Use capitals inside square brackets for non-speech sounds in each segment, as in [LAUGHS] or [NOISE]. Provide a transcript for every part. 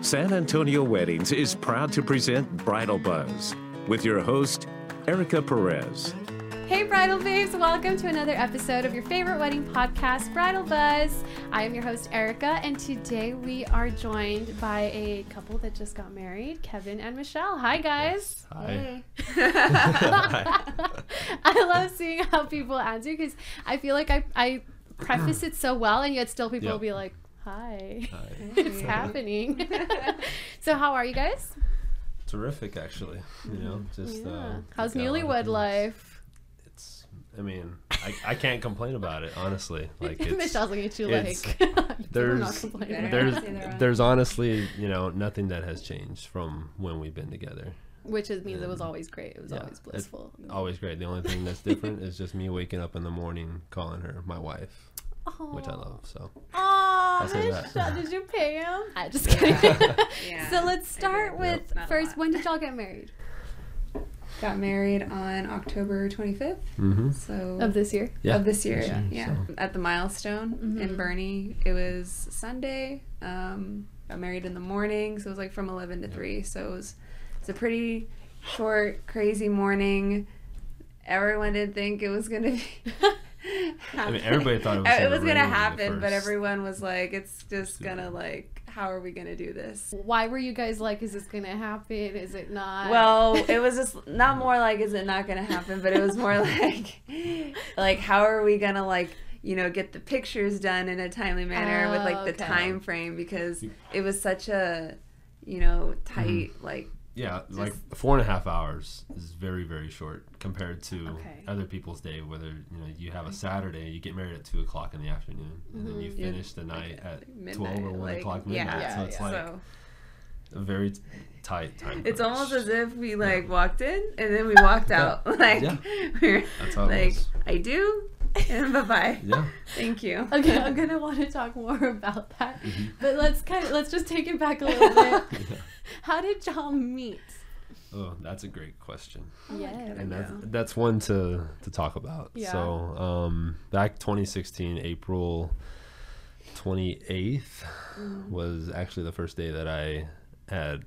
San Antonio Weddings is proud to present Bridal Buzz with your host, Erica Perez. Hey, Bridal Babes, welcome to another episode of your favorite wedding podcast, Bridal Buzz. I am your host, Erica, and today we are joined by a couple that just got married, Kevin and Michelle. Hi, guys. Hi. [LAUGHS] I love seeing how people answer because I feel like I, I preface it so well, and yet still people Yeah. will be like, Hi, Hi. [LAUGHS] it's happening. [LAUGHS] [LAUGHS] so, how are you guys? Terrific, actually. You know, just Yeah. uh, How's got a lot of newlywed life? It's. I mean, I, I can't complain about it honestly. Like it's Michelle's looking at you like, I'm not there's there's say they're on. there's honestly you know nothing that has changed from when we've been together. Which is, means it was always great. It was yeah, always blissful. Always great. The only thing that's different is just me waking up in the morning calling her my wife, which I love. So Aw, I'll say that. Michelle, did you pay him? [LAUGHS] I just kidding. [LAUGHS] Yeah, so let's start with Not a first. When did y'all get married? Got married on October 25th, mm-hmm. so Of this year. yeah, of this year. this Yeah, year, so. at the milestone Mhm. in Boerne. It was Sunday. Um, got married in the morning, so it was like from 11 to 3. So it was it's a pretty short, crazy morning. Everyone didn't think it was gonna be. [LAUGHS] I mean, everybody thought it [LAUGHS] was it gonna was gonna happen, but everyone was like, "It's just Yeah. gonna like, how are we gonna do this?" Why were you guys like, is this gonna happen? Is it not? Well, it was [LAUGHS] just not more like is it not gonna happen, but it was more [LAUGHS] like like how are we gonna like you know get the pictures done in a timely manner with like the Oh, okay. time frame because it was such a you know tight mm-hmm. like Yeah, like four and a half hours is very very short compared to Okay. other people's day. Whether you know you have a Saturday, you get married at two o'clock in the afternoon, and then you Mhm. Yeah. finish the night at midnight, twelve or one like, o'clock yeah. midnight. Yeah, so it's yeah. like so a very t- tight time. it's crunch. almost as if we like walked in and then we walked out [LAUGHS] like Yeah. we're That's how it like was. I do and [LAUGHS] bye bye Yeah. [LAUGHS] thank you Okay, I'm gonna want to talk more about that, Mm-hmm. but let's kind of let's just take it back a little bit. [LAUGHS] How did y'all meet? Oh, that's a great question, Yeah, and that's that's one to to talk about. Yeah. So, um, back 2016, April 28th Mm. was actually the first day that I had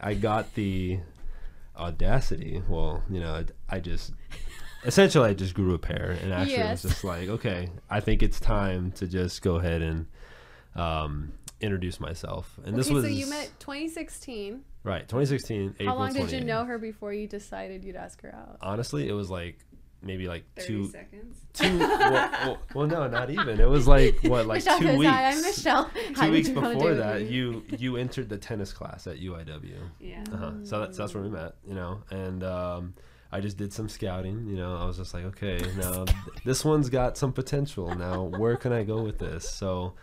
I got the audacity. Well, you know, I, I just essentially I just grew a pair and actually Yes. was just like, okay, I think it's time to just go ahead and um, introduce myself. And this okay, was so you met 2016. right 2016. April How long did you 28th. know her before you decided you'd ask her out? Honestly, it was like maybe like 30 two seconds two [LAUGHS] well, well, well, no not even it was like what like Michelle two goes, weeks Hi, I'm Michelle. How two did weeks before that you you entered the tennis class at uiw yeah uh-huh. so that's that's where we met you know and um I just did some scouting, you know. I was just like, okay, now th- [LAUGHS] this one's got some potential. Now, where can I go with this? So,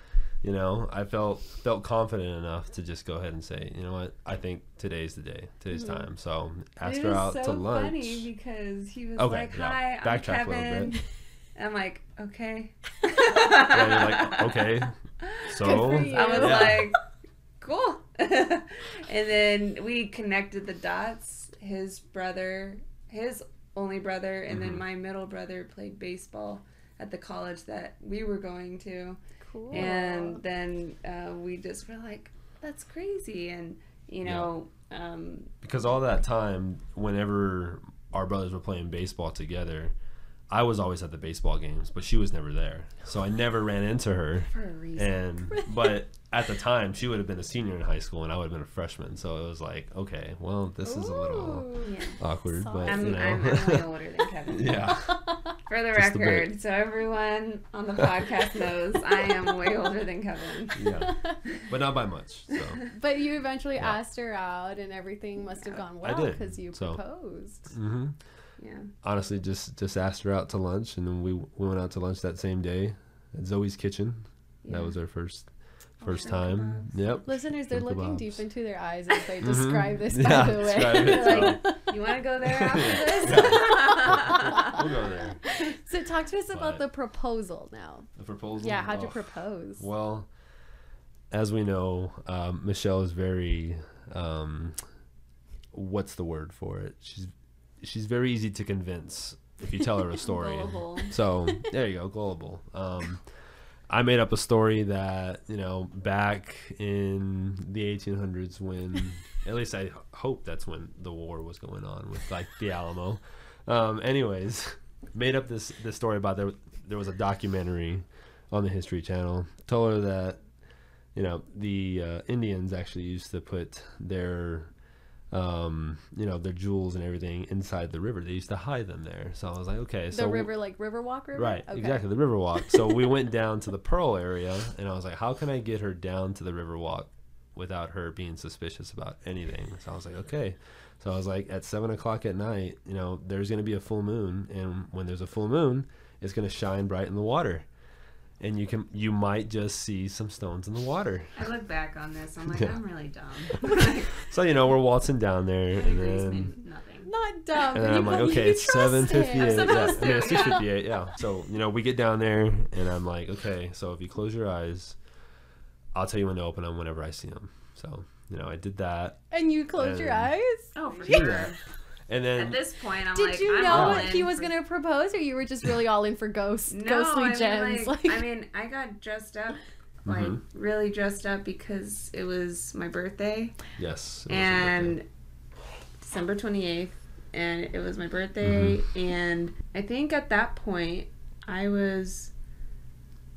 you know, I felt felt confident enough to just go ahead and say, you know what, I think today's the day, today's Mm-hmm. time. So, asked her out so to lunch. funny because he was Okay, like, yeah. "Hi, I'm Backtrack a little Kevin." bit. [LAUGHS] I'm like, "Okay." Yeah, you're like, [LAUGHS] okay, so. I was Yeah. like, "Cool." [LAUGHS] and then we connected the dots. His brother, his only brother, and Mm-hmm. then my middle brother played baseball at the college that we were going to. Cool. and then uh, we just were like, "That's crazy," and you know, um, because all that time, whenever our brothers were playing baseball together, I was always at the baseball games, but she was never there. So I never ran into her. [LAUGHS] for a reason. And but at the time, she would have been a senior in high school, and I would have been a freshman. So it was like, okay, well, this is a little yeah. awkward, but I'm, you know, I'm, I'm way older than [LAUGHS] Kevin. yeah, [LAUGHS] For the Just record, so everyone on the podcast [LAUGHS] knows I am way older than Kevin. yeah, [LAUGHS] but not by much. So But you eventually Yeah. asked her out, and everything must have gone well because you so. proposed. hmm Yeah. honestly, just just asked her out to lunch, and then we we went out to lunch that same day at Zoe's Kitchen. Yeah. That was our first first time. Yep. Listeners, they're Shrimp looking kebabs. deep into their eyes as they [LAUGHS] describe this. Yeah, by the way, describe it, They're so. [LAUGHS] [LAUGHS] You want to go there after this? We'll go there. so talk to us about the proposal now. The proposal. Yeah, how'd you Oh, propose? Well, as we know, um, Michelle is very. Um, what's the word for it? She's she's very easy to convince if you tell her a story. So there you go, gullible. Um, I made up a story that you know back in the 1800s when [LAUGHS] at least I hope that's when the war was going on with like the Alamo. Um, anyways, made up this this story about there there was a documentary on the History Channel. Told her that you know the uh, Indians actually used to put their um, you know their jewels and everything inside the river. They used to hide them there. So I was like, okay, The so river, like Riverwalk River. Right, Okay. exactly, the Riverwalk. So we went down to the Pearl area, and I was like, how can I get her down to the Riverwalk without her being suspicious about anything? So I was like, okay. So I was like, at seven o'clock at night, you know, there's going to be a full moon, and when there's a full moon, it's going to shine bright in the water, and you can you might just see some stones in the water. I look back on this. I'm like, Yeah. I'm really dumb. [LAUGHS] So you know, we're waltzing down there, and then. nothing. Not dumb. And but then you I'm like, [LAUGHS] okay, it's trust seven fifty eight. him. Yeah, I mean, it's six fifty eight. Yeah. So you know, we get down there, and I'm like, okay, so if you close your eyes, I'll tell you when to open them whenever I see them. So you know, I did that, And you close your eyes. Oh, for Yeah. sure. And then At this point, I'm Did like, you I'm know all what he was for- gonna propose, or you were just really all in for ghost, [LAUGHS] No, ghostly I mean, gems? Like, [LAUGHS] Like, I mean, I got dressed up, like Mhm. really dressed up because it was my birthday yes, it was and birthday. December 28th, and it was my birthday. Mm-hmm. And I think at that point, I was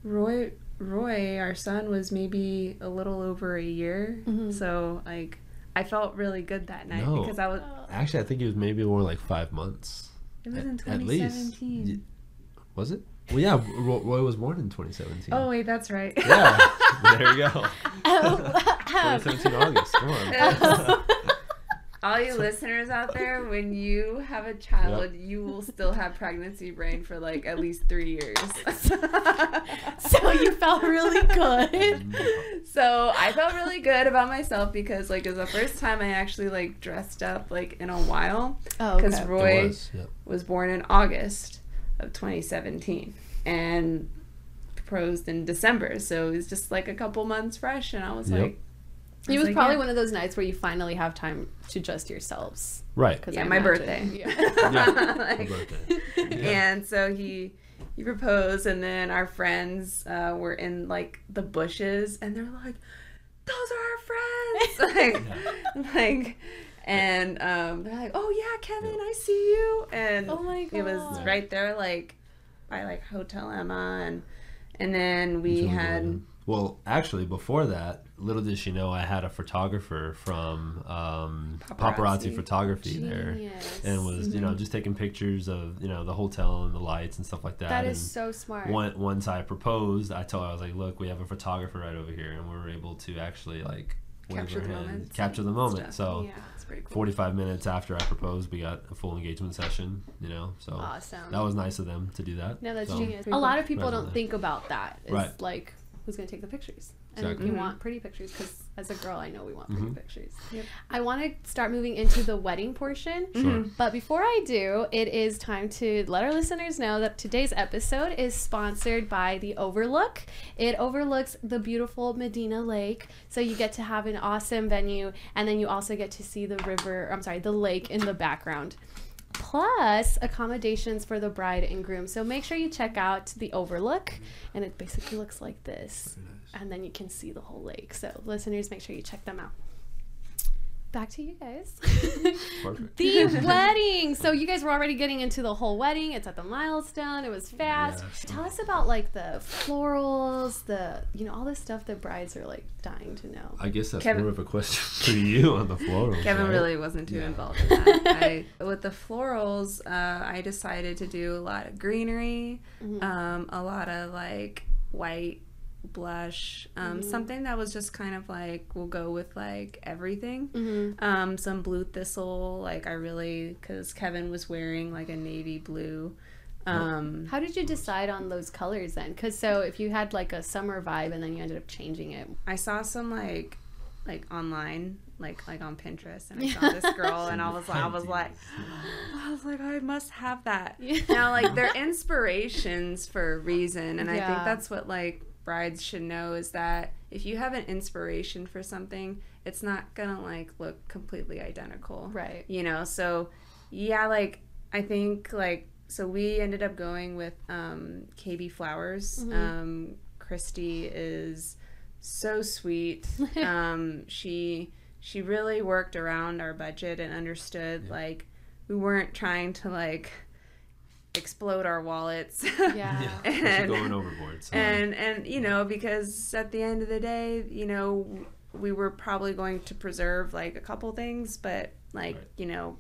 Roy. Roy, our son, was maybe a little over a year. Mhm. So like, I felt really good that night No. because I was. Actually, I think it was maybe more like five months. It was At- in at least. 2017. Was it? Well, yeah, Roy, Roy was born in 2017. Oh wait, that's right. yeah, [LAUGHS] there you go. [LAUGHS] Oh, 2017 August. Come on. [LAUGHS] Oh. All you listeners out there, when you have a child, you will still have pregnancy brain for like at least three years. [LAUGHS] so you felt really good. [LAUGHS] so I felt really good about myself because like it was the first time I actually like dressed up like in a while. Oh, Because okay. Roy was, yep. was born in August of 2017 and proposed in December, so it was just like a couple months fresh, and I was Yep. like. I It was like, probably yeah. one of those nights where you finally have time to just yourselves. Right. 'cause Yeah, I my imagine- birthday. Yeah. [LAUGHS] Yeah. [LAUGHS] Like- My birthday. Yeah. and so he he proposed and then our friends uh, were in like the bushes and they're like those are our friends [LAUGHS] like, like and um, they're like oh yeah kevin i see you and Oh my it was right there like by like hotel emma and and then we Until had then. Well, actually, before that, little did she know I had a photographer from um, paparazzi. Paparazzi. photography there, and was you know just taking pictures of you know the hotel and the lights and stuff like that. That and is so smart. one, once I proposed, I told her I was like, "Look, we have a photographer right over here, and we were able to actually like wave Capture the hand, moments capture the moment." stuff. So. yeah. cool 45 minutes after I proposed, we got a full engagement session, you know, so Awesome. that was nice of them to do that. No, that's So, genius. A lot of people don't think about that. It's Right. like, who's going to take the pictures? And Exactly. you Mhm. want pretty pictures because as a girl, I know we want pretty Mhm. pictures. Yep. I want to start moving into the wedding portion. Sure. Mhm. But before I do, it is time to let our listeners know that today's episode is sponsored by The Overlook. It overlooks the beautiful Medina Lake, so you get to have an awesome venue, and then you also get to see the river, I'm sorry, the lake in the background. Plus accommodations for the bride and groom. So make sure you check out The Overlook, and it basically looks like this and then you can see the whole lake. So, listeners, make sure you check them out. Back to you guys. [LAUGHS] The wedding. So, you guys were already getting into the whole wedding. It's at the milestone. It was fast. Yes. Tell us about like the florals, the you know all the stuff the brides are like dying to know. I guess that's Kevin- more of a question [LAUGHS] for you on the florals. Kevin right? really wasn't too Yeah. involved in that. I, [LAUGHS] with the florals, uh, I decided to do a lot of greenery, Mhm. um, a lot of like white blush, um, Mhm. something that was just kind of like will go with like everything. Mhm. Um, some blue thistle, like I really because Kevin was wearing like a navy blue. Um, How did you decide on those colors then? Because so if you had like a summer vibe and then you ended up changing it, I saw some like like online, like like on Pinterest, and I saw this [LAUGHS] girl, and I was like, I was like, I was like, I must have that. Yeah. Now, like they're inspirations for a reason, and I think that's what like brides should know is that if you have an inspiration for something, it's not gonna like look completely identical, right? you know. So yeah, like I think like so we ended up going with um, KB Flowers. Mhm. Um, Christy is so sweet. [LAUGHS] um, she she really worked around our budget and understood like we weren't trying to like explode our wallets. [LAUGHS] Yeah. [LAUGHS] She's and, going overboard. So. and and you know because at the end of the day, you know, we were probably going to preserve like a couple things, but like Right. you know.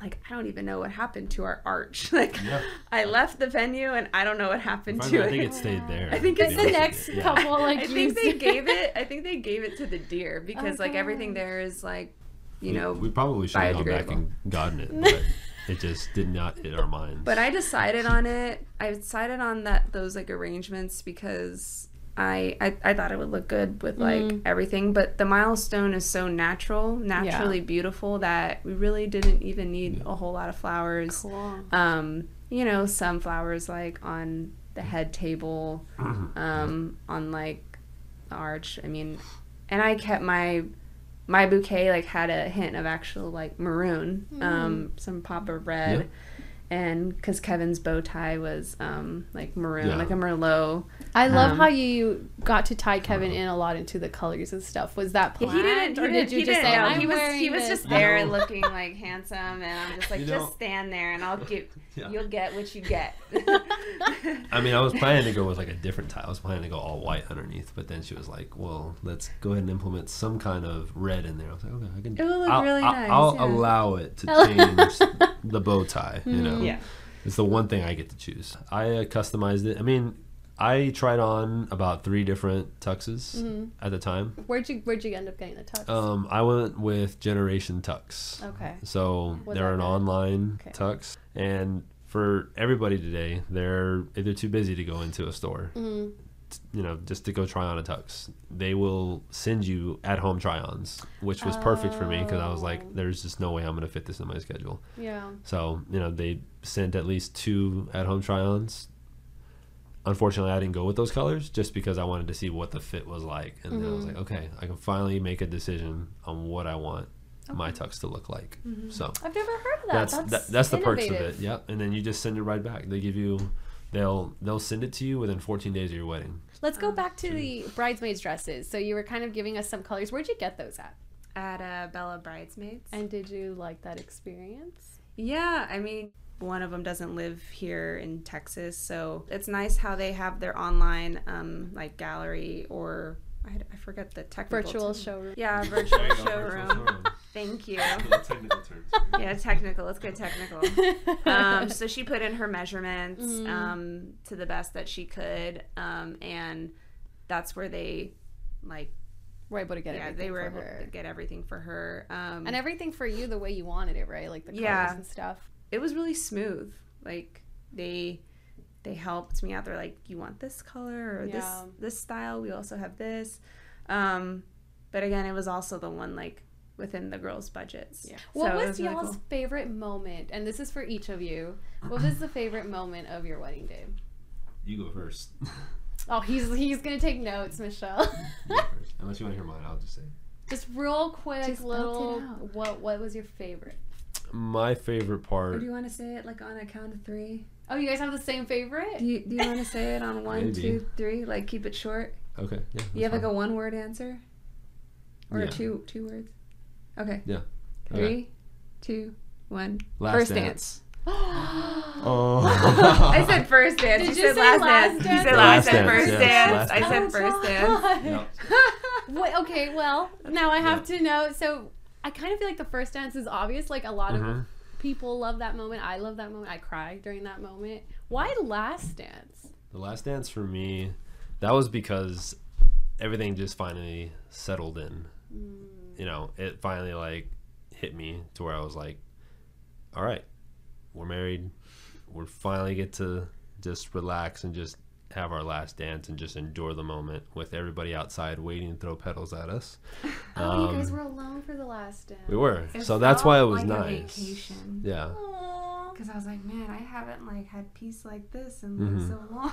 Like I don't even know what happened to our arch. [LAUGHS] Like Yeah. I left the venue and I don't know what happened Frankly, to I think it. it stayed there. I think it's the next with you. couple like I think used they gave it. I think they gave it to the deer because Oh, like everything there is like, you We- know. we probably should have gone back and gotten it, but it just did not hit our minds. But I decided on it. I decided on that those like arrangements because I I, I thought it would look good with like Mm. everything. But the milestone is so natural, naturally beautiful that we really didn't even need a whole lot of flowers. Cool. um, you know, some flowers like on the head table, [CLEARS THROAT] um, on like the arch. I mean, and I kept my my bouquet like had a hint of actual like maroon, um, some pop of red, Yeah. and because Kevin's bow tie was um like maroon, Yeah. like a merlot. I love Um, how you got to tie Kevin in a lot into the colors and stuff. Was that Yeah, planned, he didn't. He or didn't, did you he just say, know. "I'm he was he was this"? just there looking like [LAUGHS] handsome, and I'm just like, You just know- stand there, and I'll give. Yeah. You'll get what you get. [LAUGHS] I mean, I was [LAUGHS] planning to go with like a different tie. I was planning to go all white underneath, but then she was like, "Well, let's go ahead and implement some kind of red in there." I was like, "Okay, I can." It will look I'll, really I'll- nice, I'll yeah. allow it to change [LAUGHS] the bow tie. You know, Yeah. it's the one thing I get to choose. I uh, customized it. I mean, I tried on about three different tuxes Mm-hmm. at the time. Where'd you Where'd you end up getting the tux? Um, I went with Generation Tux. okay. So they're an mean? online Okay. tux, and for everybody today, they're either too busy to go into a store, Mm-hmm. t- you know, just to go try on a tux. They will send you at-home try-ons, which was perfect for me because I was Oh. like, "There's just no way I'm gonna fit this in my schedule." Yeah. So you know, they sent at least two at-home try-ons. Unfortunately, I didn't go with those colors just because I wanted to see what the fit was like, and then I was Mhm. like, "Okay, I can finally make a decision on what I want my tux to look like." So I've never heard of that. that's That's that, that's the perks of it. Yep. And then you just send it right back. They give you they'll they'll send it to you within 14 days of your wedding. Let's go back to the bridesmaids dresses. So you were kind of giving us some colors. Where'd you get those at? At uh, Bella Bridesmaids. And did you like that experience? Yeah, I mean, one of them doesn't live here in Texas, so it's nice how they have their online um, like gallery or I, I forget the technical Virtual term. showroom. Yeah, virtual showroom. Thank you. Technical terms. Yeah, technical. Let's get technical. [LAUGHS] Um, so she put in her measurements Mhm. um, to the best that she could, um, and that's where they like We're able to get yeah they were for able her. to get everything for her. Um, and everything for you the way you wanted it, right? Like the colors Yeah. and stuff. It was really smooth. Like they they helped me out. They're like, you want this color or Yeah. this this style? We also have this. Um, but again, it was also the one like within the girls' budgets. Yeah. What it was, really y'all's cool. favorite moment? And this is for each of you. What was the favorite moment of your wedding day? You go first. [LAUGHS] Oh, he's he's gonna take notes, Michelle. You. [LAUGHS] Unless you want to hear mine, I'll just say. Just real quick, Just little. What what was your favorite? My favorite Or part. do you want to say it like on a count of three? Oh, you guys have the same favorite? Do you do you want to say it on [LAUGHS] one, Maybe. two, three? Like keep it short. Okay. Yeah. you have like a one word answer, or Yeah. two two words. Okay. Yeah. Three, two, one. Last First dance. dance. [GASPS] Oh. [LAUGHS] I said first dance. Did you, you said say last last dance. dance? You said Last last dance. dance, First yes, dance. last I said Oh, first dance. [LAUGHS] Yep. Wait, okay, well, now I have to know. So I kind of feel like the first dance is obvious. Like a lot of Mhm. people love that moment. I love that moment. I cry during that moment. Why last dance? The last dance for me, that was because everything just finally settled in. You know, it finally like hit me to where I was like, all right, we're married. We're finally get to just relax and just have our last dance and just endure the moment with everybody outside waiting to throw petals at us. [LAUGHS] Oh, you guys Um, were alone for the last dance. We were. It so that's why it was like a nice. vacation. Yeah. Because I was like, man, I haven't like had peace like this in Mhm. so long.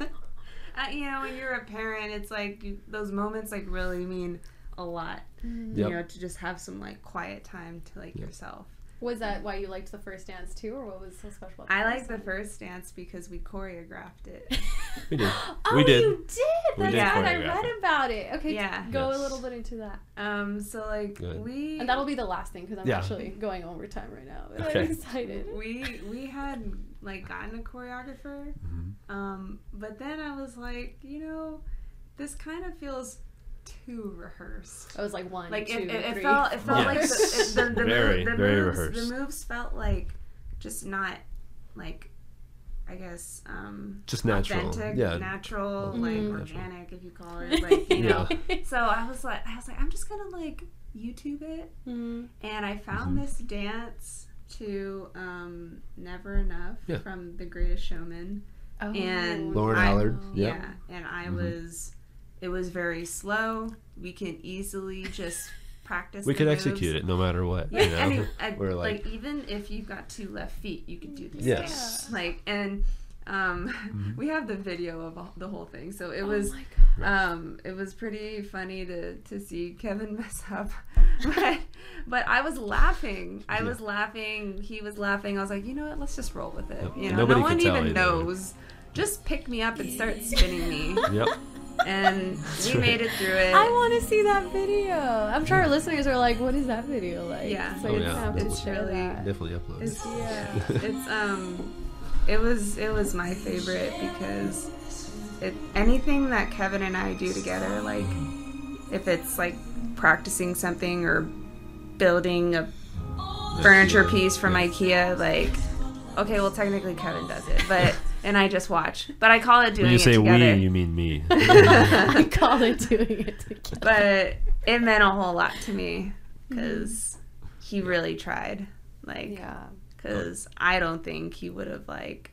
[LAUGHS] uh, you know, when you're a parent, it's like you, those moments like really mean a lot. Mm. Yep. You know, to just have some like quiet time to like Yep. yourself. Was that why you liked the first dance too, or what was so special? About I the like the first dance because we choreographed it. [LAUGHS] We did. [GASPS] Oh, we did. you did. We That's did right. I read it. about it. Okay, Yeah. go Yes. a little bit into that. Um, so like Good. we And that'll be the last thing because I'm Yeah. actually going overtime right now. [LAUGHS] Okay. I'm excited. we we had like gotten a choreographer, Mhm. um, but then I was like, you know, this kind of feels too rehearsed. I was like one, Like two, it, it, it felt it felt like the, it, the, the, [LAUGHS] Very, move, the very moves rehearsed. the moves felt like just not like I guess um Just natural. authentic, Yeah. natural, Mhm. like Natural. organic if you call it [LAUGHS] like you know. Yeah. So I was like I was like I'm just gonna like YouTube it Mhm. and I found Mhm. this dance to um, Never Enough Yeah. from The Greatest Showman. Oh. And Loren I- Allred. Yeah. Yeah. Yeah, and I Mhm. was, it was very slow. We can easily just [LAUGHS] practice. We could moves. execute it no matter what. Yeah, you know? I mean, I, [LAUGHS] We're like, like- even if you've got two left feet, you could do this. Yes. dance. Like and um, Mhm. [LAUGHS] we have the video of all- the whole thing, so it Oh was um, it was pretty funny to, to see Kevin [LAUGHS] mess up, but but I was laughing. I Yeah. was laughing. He was laughing. I was like, you know what? Let's just roll with it. Yep. You know, Nobody no one even either. knows. Just pick me up and start spinning me, Yep. And [LAUGHS] we right. made it through it. I want to see that video. I'm sure our listeners are like, "What is that video like?" Yeah. so Oh, yeah. have to It's share really- that. Definitely upload. It's yeah. it's um, it was it was my favorite because it anything that Kevin and I do together, like if it's like practicing something or building a furniture piece from yeah. IKEA, like okay, well technically Kevin does it, but and I just watch, but I call it doing When you it say together. we, you mean me. [LAUGHS] I call it doing it together. [LAUGHS] but it meant a whole lot to me because he really tried, like. yeah. because I don't think he would have like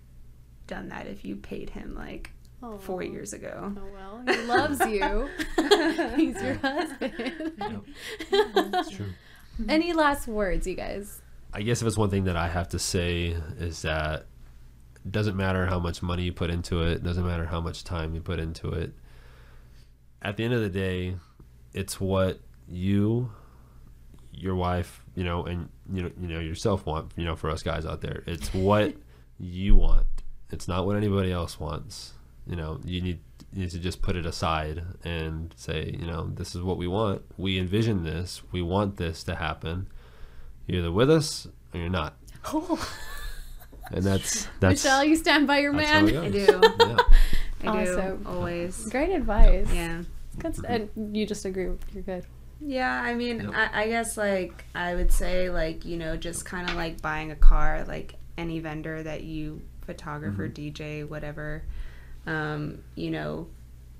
done that if you paid him like Oh. four years ago. Oh well, he loves you. [LAUGHS] He's your husband. That's true. Any last words, you guys? I guess if it's one thing that I have to say is that it doesn't matter how much money you put into it, doesn't matter how much time you put into it. At the end of the day, it's what you, your wife, you know, and you know, you know yourself want. You know, for us guys out there, it's [LAUGHS] what you want. It's not what anybody else wants. You know, you need you need to just put it aside and say, you know, this is what we want. We envision this. We want this to happen. You're either with us or you're not. [LAUGHS] Oh, And that's [LAUGHS] that's Michelle, you stand by your man. I do. [LAUGHS] Yeah. I do Awesome. always. Great advice. Yeah. Good st- and you just agree. You're good. Yeah, I mean, Yep. I, I guess like I would say like you know just kind of like buying a car, like any vendor that you photographer, DJ, whatever. Um, you know,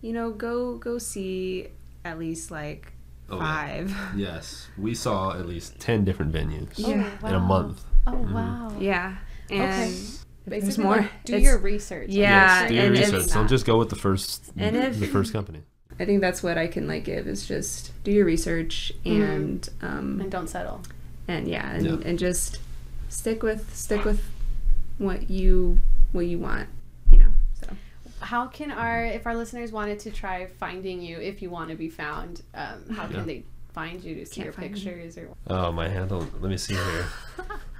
you know, go go see at least like Oh, yeah. five. [LAUGHS] Yes, we saw at least ten different venues Yeah. Oh, in a month. Oh Mhm. wow. Yeah, and Okay. if Basically, there's more. like, do your research. on Yeah, yes, do your and research. Don't just go with the first And if- the first company. I think that's what I can like give is just do your research Mhm. and um and don't settle. and yeah and, Yeah. and just stick with stick with what you what you want you know so How can our if our listeners wanted to try finding you if you want to be found, um, how can Yeah. they find you to see Can't your find me. pictures or Oh, my handle. Let me see here.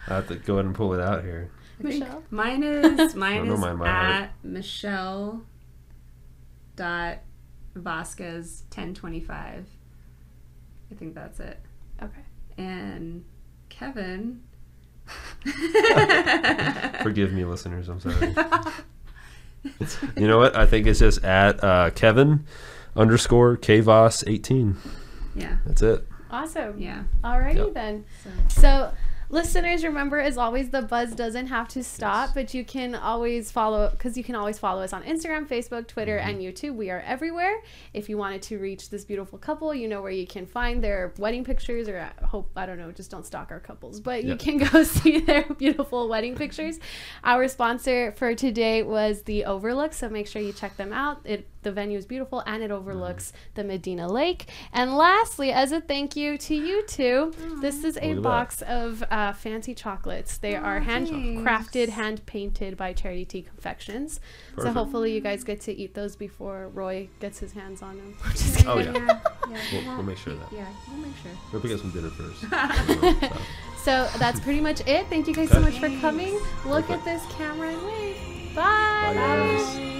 I have to go ahead and pull it out here. [LAUGHS] I think Michelle? mine is mine know is mine by heart. at michelle dot vasquez 1025 i think that's it Okay. and kevin [LAUGHS] Forgive me, listeners. I'm sorry. [LAUGHS] You know what? I think it's just at uh, Kevin underscore Kvos 18. yeah That's it. Awesome. yeah Alrighty Yep. then. so So, listeners, remember as always, the buzz doesn't have to stop, Yes. but you can always follow because you can always follow us on Instagram, Facebook, Twitter, Mm-hmm. and YouTube. We are everywhere. If you wanted to reach this beautiful couple, you know where you can find their wedding pictures, or I hope I don't know, just don't stalk our couples, but you can [LAUGHS] go see their beautiful wedding pictures. Our sponsor for today was the Overlook, so make sure you check them out. It the venue is beautiful and it overlooks Mm-hmm. the Medina Lake. And lastly, as a thank you to you two, this is a Look at that. box of uh, fancy chocolates. They are handcrafted, hand painted by Charity Tea Confections. So hopefully you guys get to eat those before Roy gets his hands on them. [LAUGHS] Just. Oh, yeah. yeah yeah We'll, we'll make sure of that. yeah we'll make sure We'll pick up some dinner first. So, [LAUGHS] [LAUGHS] So that's pretty much it. Thank you guys so much for coming. Look at this camera and wave. Bye. Bye, guys. Bye.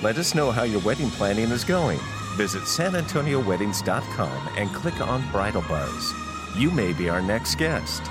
Let us know how your wedding planning is going. Visit sanantonioweddings.com and click on Bridal Buzz. You may be our next guest.